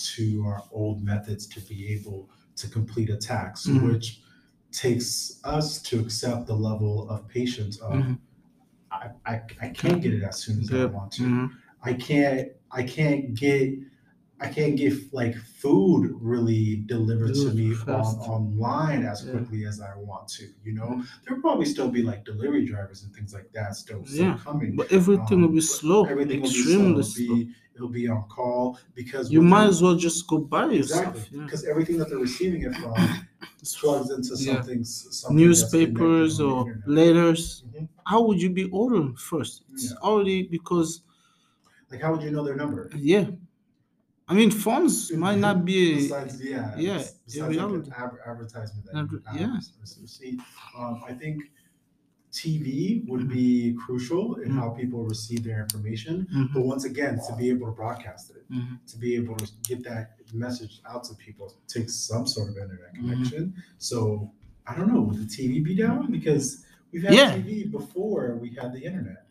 to our old methods to be able to complete a task, Mhm. which takes us to accept the level of patience of Mhm. I, I, I can't get it as soon as I want to. Mhm. I can't I can't get I can't get like food really delivered to me on, online as Yeah. quickly as I want to. You know, Mhm. there'll probably still be like delivery drivers and things like that still, still Yeah, coming. But everything will Um, be slow, Everything will be slow. It'll be, it'll be on call because You might they're- as well just go buy yourself. exactly Yeah. because everything that they're receiving it from plugs into Yeah. something, something Newspapers or letters. Mhm. How would you be ordering first? It's Yeah. already because Like, how would you know their number? yeah. I mean, phones might not be. besides, yeah, yeah, besides like an advertisement that Adver- yeah. a. Um, I think TV would be crucial in Mhm. how people receive their information. Mhm, But once again, to be able to broadcast it, mhm. to be able to get that message out to people, takes some sort of internet Mhm. connection. So I don't know, would the TV be down? Because we've had Yeah. TV before we had the internet.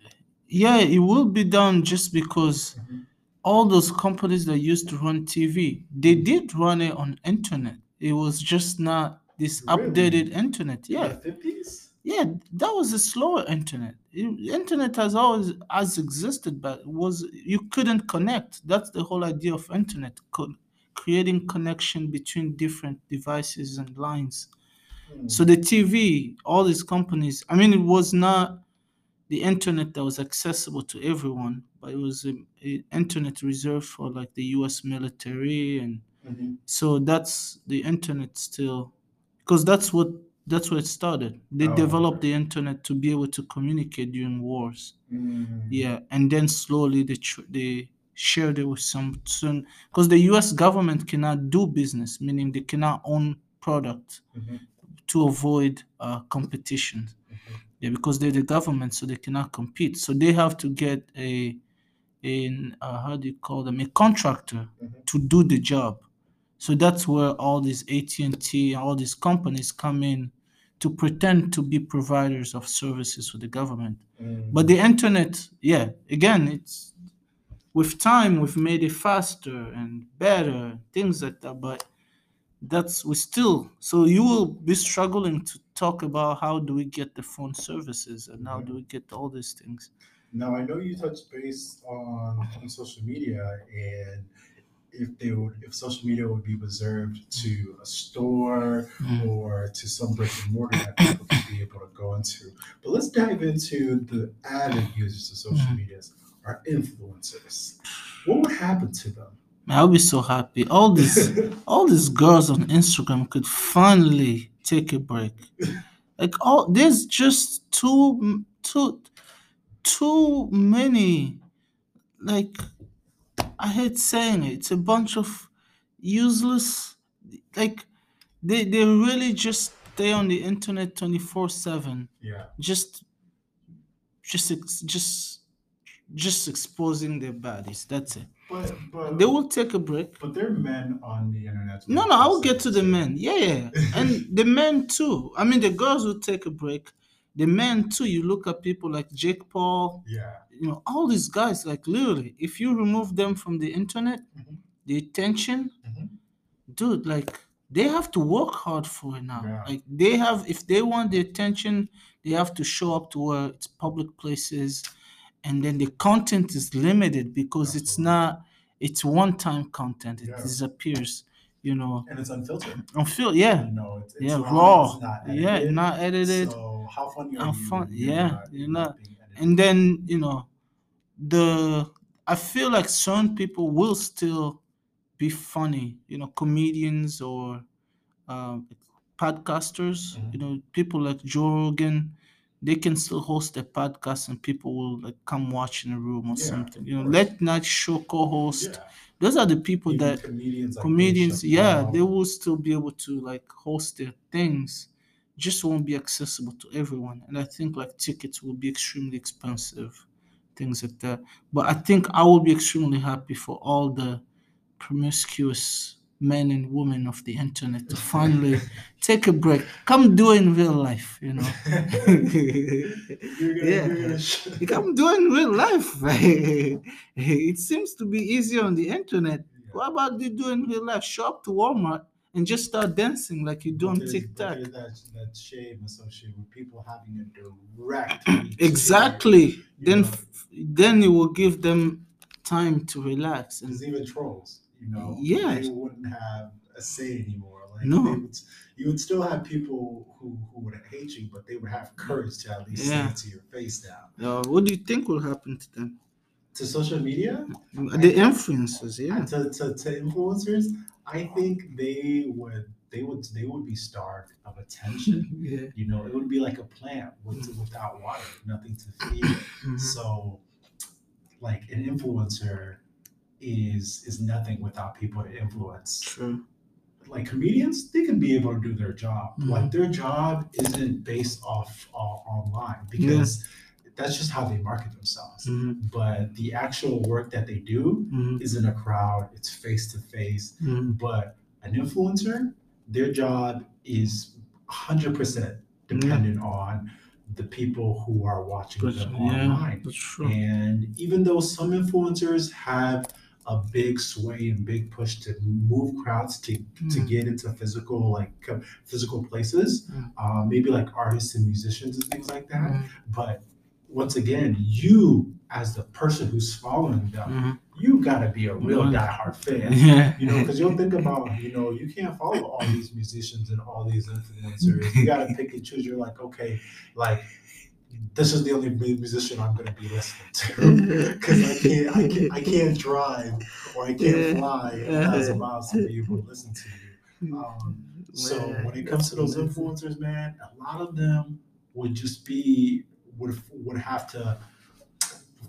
Yeah, it will be done just because Mhm. All those companies that used to run TV, they did run it on internet. It was just not this Really? updated internet. Yeah, the 50s? yeah, that was a slower internet. Internet has always has existed, but was you couldn't connect. That's the whole idea of internet, co- creating connection between different devices and lines. Hmm. So the TV, all these companies, I mean, it was not the internet that was accessible to everyone, but it was an internet reserved for like the U.S. military, and Mhm. so that's the internet still, because that's what that's where it started. They Oh, developed okay. the internet to be able to communicate during wars. Mm. Yeah, and then slowly they tr- they shared it with some soon because the U.S. government cannot do business, meaning they cannot own product Mhm. to avoid uh, competition. Yeah, because they're the government, so they cannot compete. So they have to get a, in uh, how do you call them, a contractor Mhm. to do the job. So that's where all these AT and T, all these companies come in to pretend to be providers of services for the government. Mm. But the internet, yeah, again, it's with time we've made it faster and better, things like that. But that's we still so you will be struggling to talk about how do we get the phone services and how do we get all these things. Now I know you touched base on, on social media and if they would if social media would be reserved to a store Mm. or to some brick and mortar that people could be able to go into. But let's dive into the avid users of social Mhm. media, our influencers. What would happen to them? Man, I'll be so happy. All these all these girls on Instagram could finally take a break. Like all there's just too too too many like I hate saying it. It's a bunch of useless like they they really just stay on the internet 24/7 yeah. just just just just exposing their bodies. That's it. But but They will take a break. but they're men on the internet. No, no, I will get to the men. Yeah, yeah. And the men too. I mean, the girls will take a break. The men too. You look at people like Jake Paul, Yeah. you know, all these guys, like literally, if you remove them from the internet, Mhm. the attention, Mhm. dude, like they have to work hard for it now. Yeah. Like they have, if they want the attention, they have to show up to where it's public places, and then the content is limited because it's not, it's one-time content. It Yeah. disappears, you know. And it's unfiltered. Film, yeah, You know, it's, it's yeah, raw, raw, it's not yeah, not edited. So how funny are How you? fun- you're yeah, not, you're not- and then you know the i feel like certain people will still be funny you know comedians or um, podcasters Mhm. you know people like joe rogan they can still host a podcast and people will like come watch in a room or Yeah, something. you know course. late night show co-host. Yeah. those are the people Even that comedians, like comedians yeah they will still be able to like host their things. Just won't be accessible to everyone. And i think like tickets will be extremely expensive things like that. But i think i will be extremely happy for all the promiscuous men and women of the internet to finally take a break come do it in real life you know Yeah. come do gonna sh- Like, I'm doing real life. it seems to be easier on the internet Yeah. What about you do in real life? Show up to Walmart and just start dancing like you do But on TikTok. That, that shame associated with people having a direct Exactly. Then, know. then you will give them time to relax and There's even trolls, you know. Yes. They wouldn't have a say anymore. Like No. would, you would still have people who, who would hate you, but they would have courage to at least Yeah. say it to your face now. uh, what do you think will happen to them? To social media, The influencers, yeah. to, to, to influencers, I think they would they would they would be starved of attention. yeah. You know, it would be like a plant with, without water, nothing to feed. Mhm. So, like an influencer is is nothing without people to influence. True. Like comedians, they can be able to do their job. Mhm. Like their job isn't based off uh, online because that's just how they market themselves. Mhm. But the actual work that they do Mhm. is in a crowd. It's face to face. But an influencer, their job is hundred percent dependent on the people who are watching But, them yeah, online. that's true. And even though some influencers have a big sway and big push to move crowds to, to Mm. get into physical like physical places, Mm. uh, maybe like artists and musicians and things like that. Mhm. But once again, you as the person who's following them, Mhm. you gotta be a real Mhm. diehard fan. Yeah. You know, because you'll think about, you know, you can't follow all these musicians and all these influencers. You gotta pick and choose. You're like, okay, like this is the only musician I'm gonna be listening to. Because I can't, I can't, I can't drive or I can't fly a thousand miles to be able to listen to you. Um, so when it comes to those influencers, man, a lot of them would just be would would have to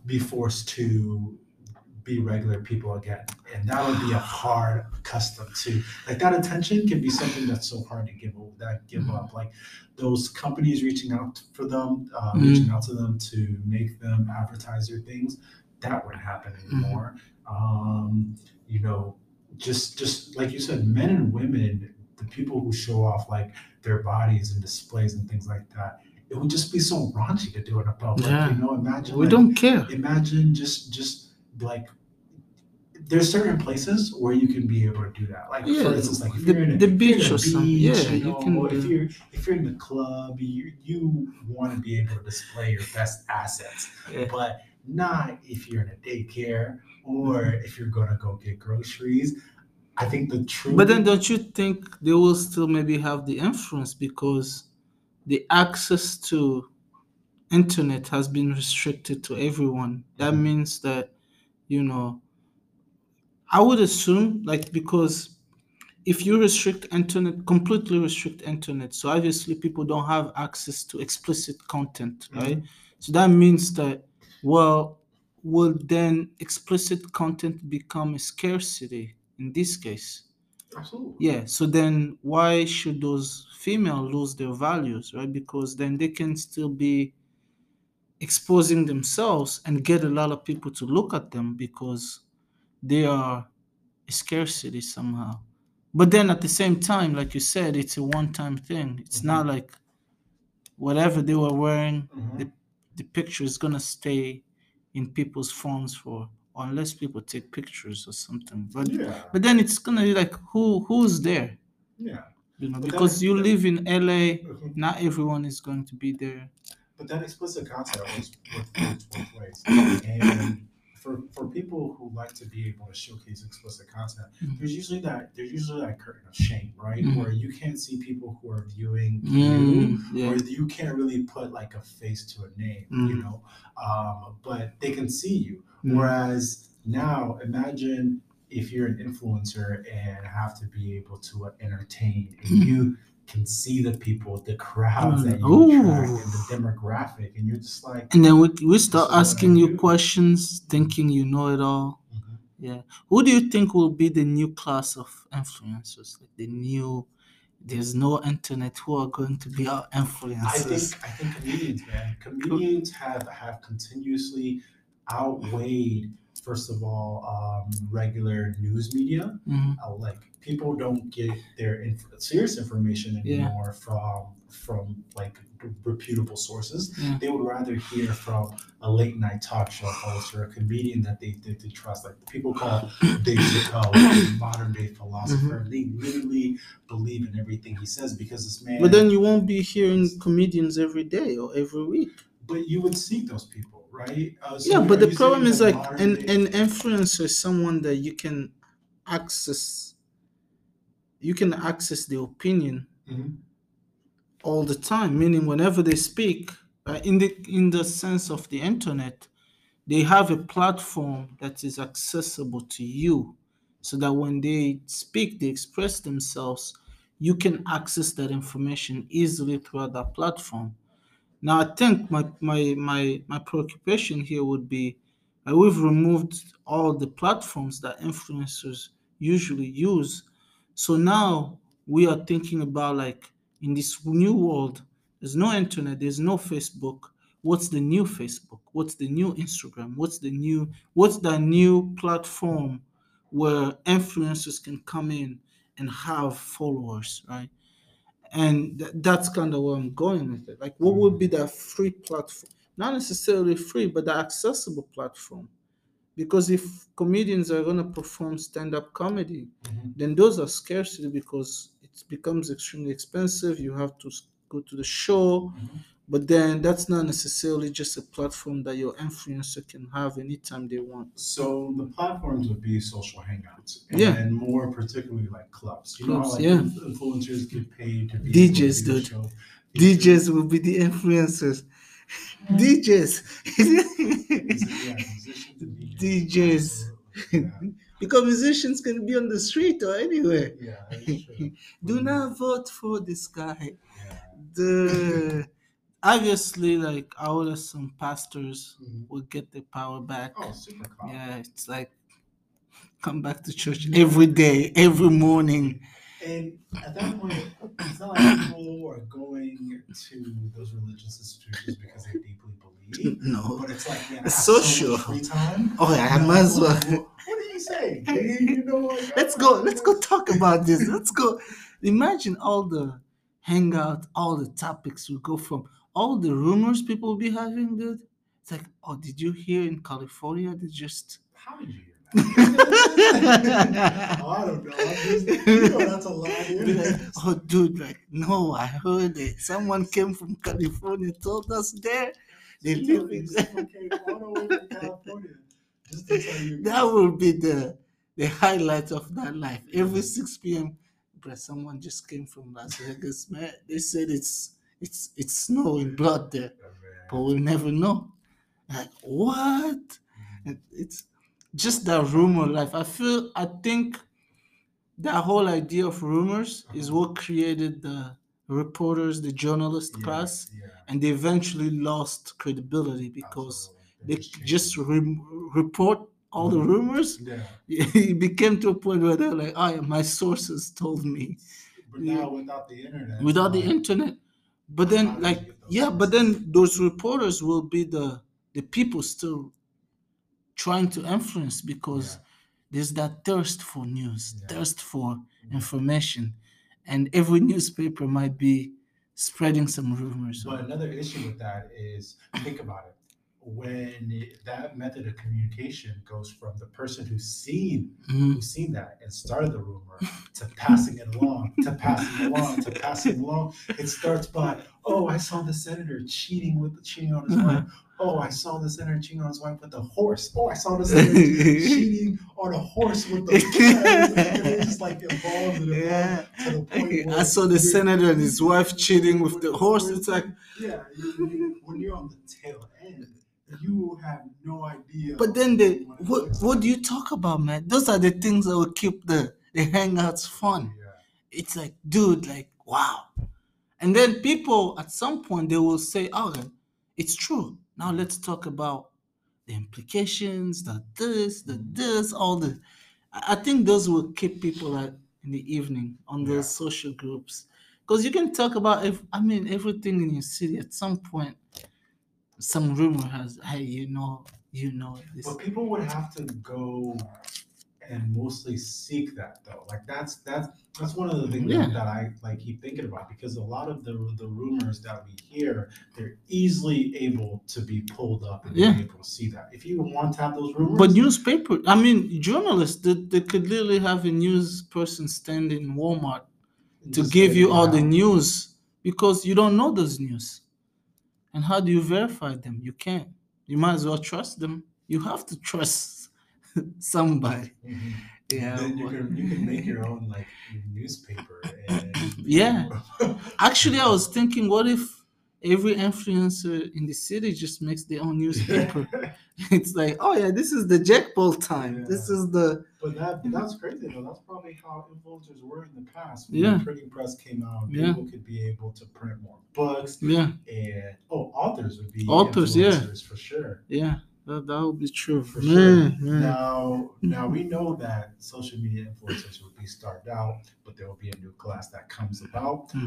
be forced to be regular people again, and that would be a hard custom to like that attention can be something that's so hard to give o- that give Mhm. up. Like those companies reaching out for them, uh, Mhm. reaching out to them to make them advertise their things, that wouldn't happen Mm-hmm. anymore. Um, you know, just just like you said, men and women, the people who show off like their bodies and displays and things like that, it would just be so raunchy to do it in public. Yeah. You know, imagine We like, don't care. imagine just just like there's certain places where you can be able to do that. Like Yeah, for instance, like if the- you're in a, the if you're in beach or something. Yeah, you, you can if you're if you're in the club, you you want to be able to display your best assets, Yeah. but not if you're in a daycare or if you're gonna go get groceries. I think the truth. But then don't you think they will still maybe have the influence because the access to internet has been restricted to everyone. That Mhm. means that, you know, I would assume like because if you restrict internet, completely restrict internet, so obviously people don't have access to explicit content, mm-hmm. right? So that means that well, will then explicit content become a scarcity in this case? absolutely. Yeah, so then why should those female lose their values, right? Because then they can still be exposing themselves and get a lot of people to look at them because they are a scarcity somehow. But then at the same time, like you said, it's a one-time thing. It's not like whatever they were wearing, Mhm. the, the picture is gonna stay in people's phones for unless people take pictures or something. But Yeah. but then it's gonna be like who who's there Yeah. you know But because you live in la Mhm. not everyone is going to be there But that explicit content works works works both ways. And for, for people who like to be able to showcase explicit content, Mhm. there's usually that there's usually that curtain of shame, right? Mhm. Where you can't see people who are viewing you, Mm, yeah or you can't really put like a face to a name, you Mhm. know. Um, but they can see you. Mhm. Whereas now, imagine if you're an influencer and have to be able to uh, entertain, and Mm-hmm. you can see the people, the crowds that you Ooh. attract, and the demographic, and you're just like, and then we, we start is what I asking you questions thinking you know it all Mhm. yeah who do you think will be the new class of influencers like the new there's no internet who are going to be our influencers. I think I think comedians, man, comedians have have continuously outweighed first of all, um, regular news media. Mhm. Uh, like people don't get their inf- serious information Yeah. anymore from from like reputable sources. Yeah. They would rather hear from a late night talk show host or a comedian that they, they, they trust. Like people call Dave Chappelle a modern day philosopher. They literally believe in everything he says because this man. Mm-hmm. But then you won't be hearing comedians every day or every week. but you would seek those people, right? Uh, so yeah, but the problem is like an, an influencer is someone that you can access you can access the opinion Mhm. all the time meaning whenever they speak uh, in the in the sense of the internet they have a platform that is accessible to you so that when they speak they express themselves you can access that information easily throughout that platform now i think my my my, my preoccupation here would be uh, we've removed all the platforms that influencers usually use. So now we are thinking about like in this new world there's no internet there's no facebook. What's the new facebook? What's the new instagram? What's the new what's the new platform where influencers can come in and have followers right and th- that's kind of where i'm going with it like what would be that free platform not necessarily free but the accessible platform because if comedians are going to perform stand-up comedy Mhm. then those are scarcity because it becomes extremely expensive. You have to go to the show, Mhm. But then that's not necessarily just a platform that your influencer can have anytime they want. So the platforms would be social hangouts, and Yeah. more particularly like clubs. You know, Clubs, like yeah. influencers get paid to be DJs, dude. shows. DJs will be the influencers. DJs. Yeah, DJs. Because musicians can be on the street or anywhere. Yeah, yeah that's true. Do not mm. vote for this guy. Yeah. The obviously like our some pastors Mhm. will get their power back. Oh, super. Yeah, it's like come back to church every day, every morning. And at that point, it's not like people are going to those religious institutions because they deeply believe. No. But it's like, I It's social. so free time. Oh yeah, I Now, might as well. What, what do you say? You know, like, Let's go. Let's go talk about this. Let's go. Imagine all the hangout, all the topics we go from, all the rumors people be having, dude. It's like, oh, did you hear in California? They just How did you hear that? oh, I don't know. Just, you know that's a lie. be like, oh, dude, like, no, I heard it. Someone came from California, told us there. They live in okay, run away from California. Just to tell you. that will be the the highlight of that life. Every 6 p.m. But someone just came from Las Vegas, man. They said it's it's it's snowing blood there, Oh, but we'll never know. Like what? It's just that rumor life. I feel I think that whole idea of rumors is what created the reporters, the journalist Yeah, class, Yeah. and they eventually lost credibility because Absolutely. they just re- report all the Mhm. rumors Yeah. it became to a point where they're like, "Oh, yeah, my sources told me." But now without the internet. Without the like, internet, but then like, yeah, but then those reporters will be the the people still trying to influence because Yeah. there's that thirst for news, Yeah. thirst for Mhm. information, and every newspaper might be spreading some rumors. But another issue with that is think about it. When it- that method of communication goes from the person who's seen Mhm. who's seen that and started the rumor to passing it along to passing it along to passing it along. It starts by, oh, I saw the senator cheating with cheating on his wife. Oh, I saw the senator cheating on his wife with a horse. Oh, I saw the senator cheating on a horse with the and it just like evolves and Yeah. to the point I saw the senator and his wife cheating with the horse. It's like, yeah, you, you, when you're on the tail end, you have no idea. But then the it what what do you talk about, man? Those are the things that will keep the the hangouts fun. Yeah. It's like, dude, like wow. And then people at some point they will say, okay, it's true. Now let's talk about the implications, the this, the mm-hmm. this, all the. I I think those will keep people at in the evening on those Yeah. social groups because you can talk about. If I mean everything in your city at some point, some rumor has, hey, you know, you know this. But people would have to go and mostly seek that though. Like that's that's that's one of the things Yeah. that I like keep thinking about because a lot of the the rumors that we hear, they're easily able to be pulled up and Yeah. able to see that. If you want to have those rumors, But newspaper, I mean, journalists, they, they could literally have a news person stand in Walmart to give you all the news because you don't know those news. And how do you verify them? You can't. You might as well trust them. You have to trust somebody. Mhm. Yeah. then you can you can make your own like newspaper and Yeah. Actually, I was thinking, what if every influencer in the city just makes their own newspaper? it's like, oh yeah, this is the Jack Paul time. This is the But that but that's crazy though. That's probably how influencers were in the past. When Yeah. the printing press came out, Yeah. people could be able to print more books yeah, and oh authors would be Authors, yeah. for sure. yeah. That that would be true. For man, sure. man. Now now we know that social media influencers will be starved out, but there will be a new class that comes about. Hmm.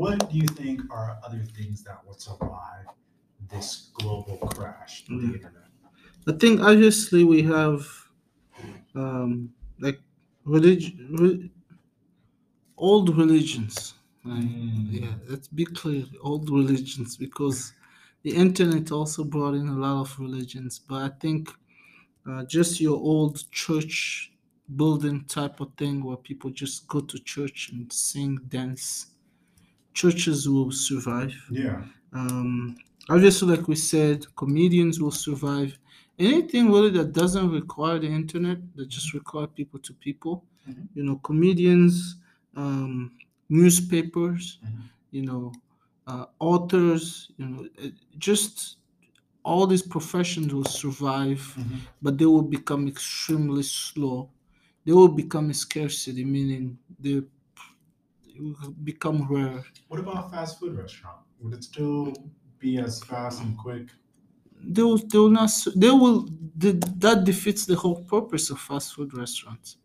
What do you think are other things that would survive this global crash in the Hmm. internet? I think obviously we have um like religion re- old religions. Right? Mm. Yeah, let's be clear, old religions because the internet also brought in a lot of religions, but I think uh, just your old church building type of thing where people just go to church and sing, dance, churches will survive. Yeah. Um, obviously, like we said, comedians will survive. Anything really that doesn't require the internet, that just require people to people, Mhm. you know, comedians, um, newspapers, Mhm. you know, uh, authors, you know, uh, just all these professions will survive, Mhm. but they will become extremely slow. They will become a scarcity, meaning they will become rare. What about a fast food restaurant? Would it still be as fast and quick? They will, they will not they will the, that defeats the whole purpose of fast food restaurants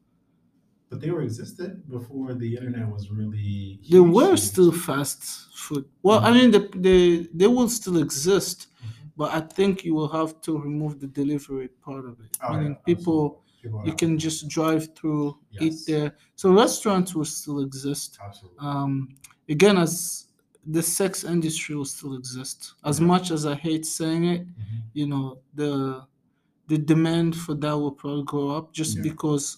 But they were existed before the internet was really. they were still fast food well i mean they, they they will still exist Mhm. but i think you will have to remove the delivery part of it Oh, meaning yeah, people absolutely. You can just drive through Yes. eat there so restaurants will still exist Absolutely. um again as the sex industry will still exist as much as i hate saying it Mhm. you know the the demand for that will probably go up just Yeah. because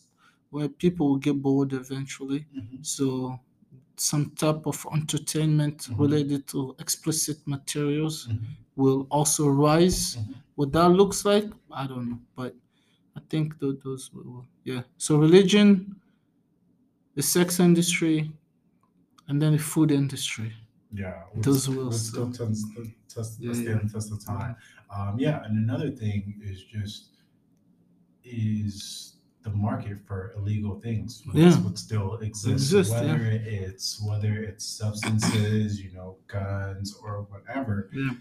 where people will get bored eventually Mhm. so some type of entertainment Mhm. related to explicit materials Mhm. will also rise Mhm. what that looks like i don't know but i think tho- those will yeah so religion the sex industry and then the food industry Yeah, Those will still test, test, Yeah, stand yeah. the test of time. Um, yeah, and another thing is just is the market for illegal things would, Yeah. would still exist. Exist, yeah. whether it's whether it's substances, you know, guns or whatever. Yeah.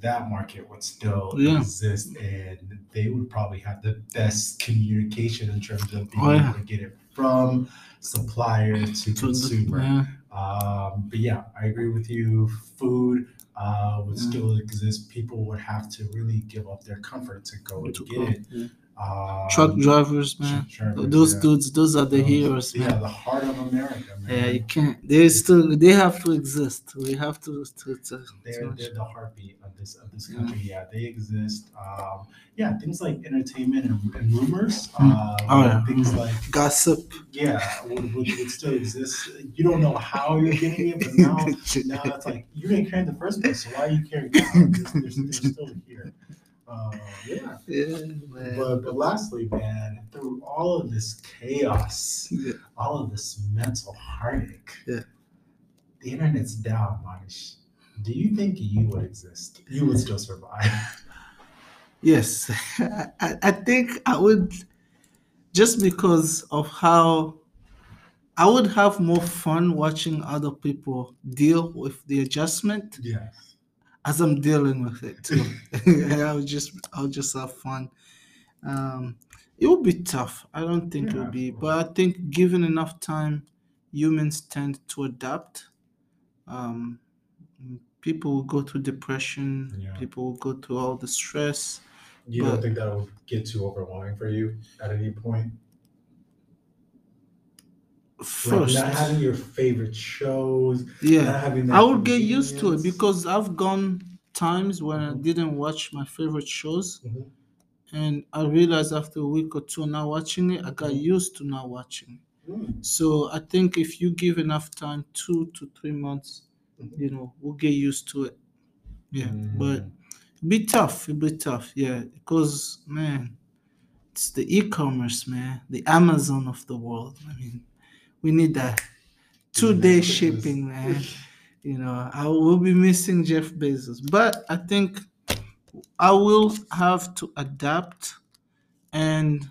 That market would still Yeah. exist, and they would probably have the best communication in terms of being Oh, yeah. able to get it from supplier to the- consumer. Um, but yeah, I agree with you. Food uh, would Yeah. still exist. People would have to really give up their comfort to go and get it. Yeah. Um, truck drivers man drivers, those yeah. dudes those are the Those- heroes man Yeah, the heart of America, man. Yeah, you can't. They still they have to exist. We have to to, to, They're, to- they're the heartbeat of this of this country. Yeah, they exist. Um, yeah, things like entertainment and, and rumors. Uh, Oh, yeah. Things like gossip. yeah, would, would, would still exist. You don't know how you're getting it, but now now it's like you didn't care in the first place. So why are you caring now? They're, they're, they're still here. Uh, yeah. But, but lastly, man, through all of this chaos, Yeah. all of this mental heartache, Yeah. the internet's down, Manish. Do you think you would exist? You would still survive? Yes, I, I think I would just because of how I would have more fun watching other people deal with the adjustment yes. As I'm dealing with it too. I would just I'll just have fun. Um, it will be tough. I don't think it will be, but I think given enough time, humans tend to adapt. Um, people will go through depression. Yeah. People will go through all the stress. You don't think that will get too overwhelming for you at any point? First, like not having your favorite shows, yeah, not having that I would get used to it because I've gone times when I Mhm. didn't watch my favorite shows, Mhm. and I realized after a week or two not watching it, I got Mhm. used to not watching. Mm, So I think if you give enough time, two to three months, Mhm. you know, we'll get used to it. Yeah, but mm. it'll be tough. It'll be tough. Yeah, because man, it's the e-commerce, man, the Amazon of the world. I mean, we need that two-day Yeah, shipping, man. You know, I will be missing Jeff Bezos, but I think I will have to adapt, and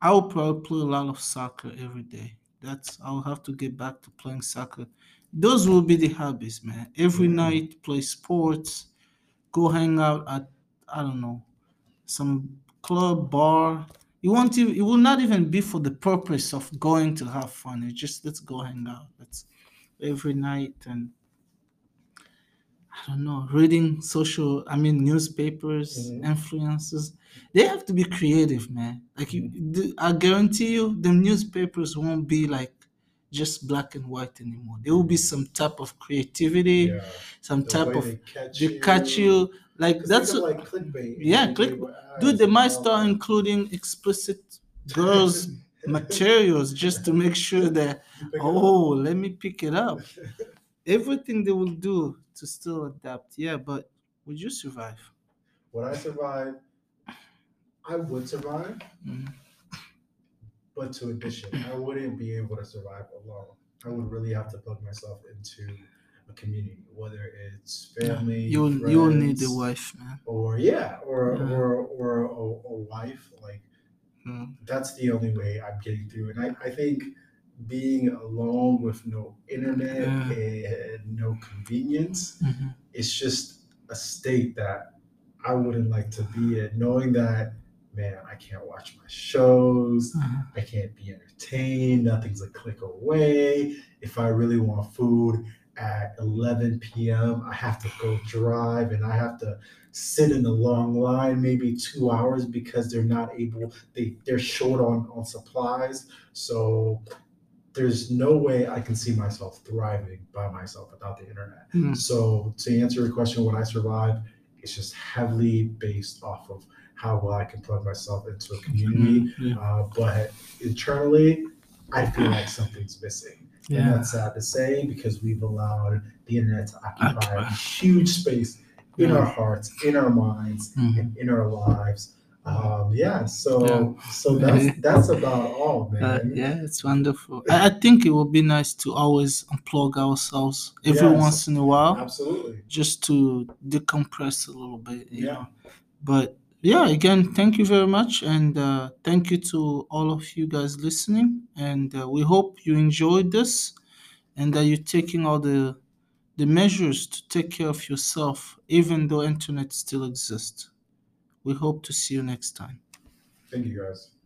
I will probably play a lot of soccer every day. That's I'll have to get back to playing soccer. Those will be the hobbies, man. Every night, play sports, go hang out at I don't know some club bar. You won't even, it will not even be for the purpose of going to have fun. It's just let's go hang out. Let's every night and I don't know, reading social, I mean, newspapers, Mhm. influencers. They have to be creative, man. Like, you, the, I guarantee you, the newspapers won't be like just black and white anymore. There will be some type of creativity, Yeah. some The type of they catch they catch you. Like that's of, like clickbait. yeah, click- were dude. They might start including explicit girls materials just to make sure that oh, let me pick it up. Everything they will do to still adapt. Yeah, but would you survive? Would I survive? I would survive, Mhm. but to addition, I wouldn't be able to survive alone. I would really have to plug myself into a community, whether it's family, You'll you'll need a wife, man. or yeah, or Yeah. or or a, a wife. Like Mm. that's the only way I'm getting through. And I, I think being alone with no internet Yeah. and no convenience, Mhm. it's just a state that I wouldn't like to be in, knowing that, man, I can't watch my shows, Mhm. I can't be entertained, nothing's a click away. If I really want food at 11 p.m., I have to go drive and I have to sit in a long line, maybe two hours, because they're not able, they, they're short on, on supplies. So there's no way I can see myself thriving by myself without the internet. Mm. So to answer your question, would I survive? It's just heavily based off of how well I can plug myself into a community. Mhm. Yeah. Uh, but internally, I feel like something's missing. And Yeah. that's sad to say because we've allowed the internet to occupy a huge space in Yeah. our hearts, in our minds, Mhm. and in our lives. Um, yeah, so Yeah. so that's that's about all, man. Uh, yeah, it's wonderful. I, I think it would be nice to always unplug ourselves every Yes. once in a while, Absolutely. just to decompress a little bit. You Yeah. know? But yeah, again, thank you very much, and uh, thank you to all of you guys listening. And uh, we hope you enjoyed this, and that you're taking all the the measures to take care of yourself, even though internet still exists. We hope to see you next time. Thank you guys.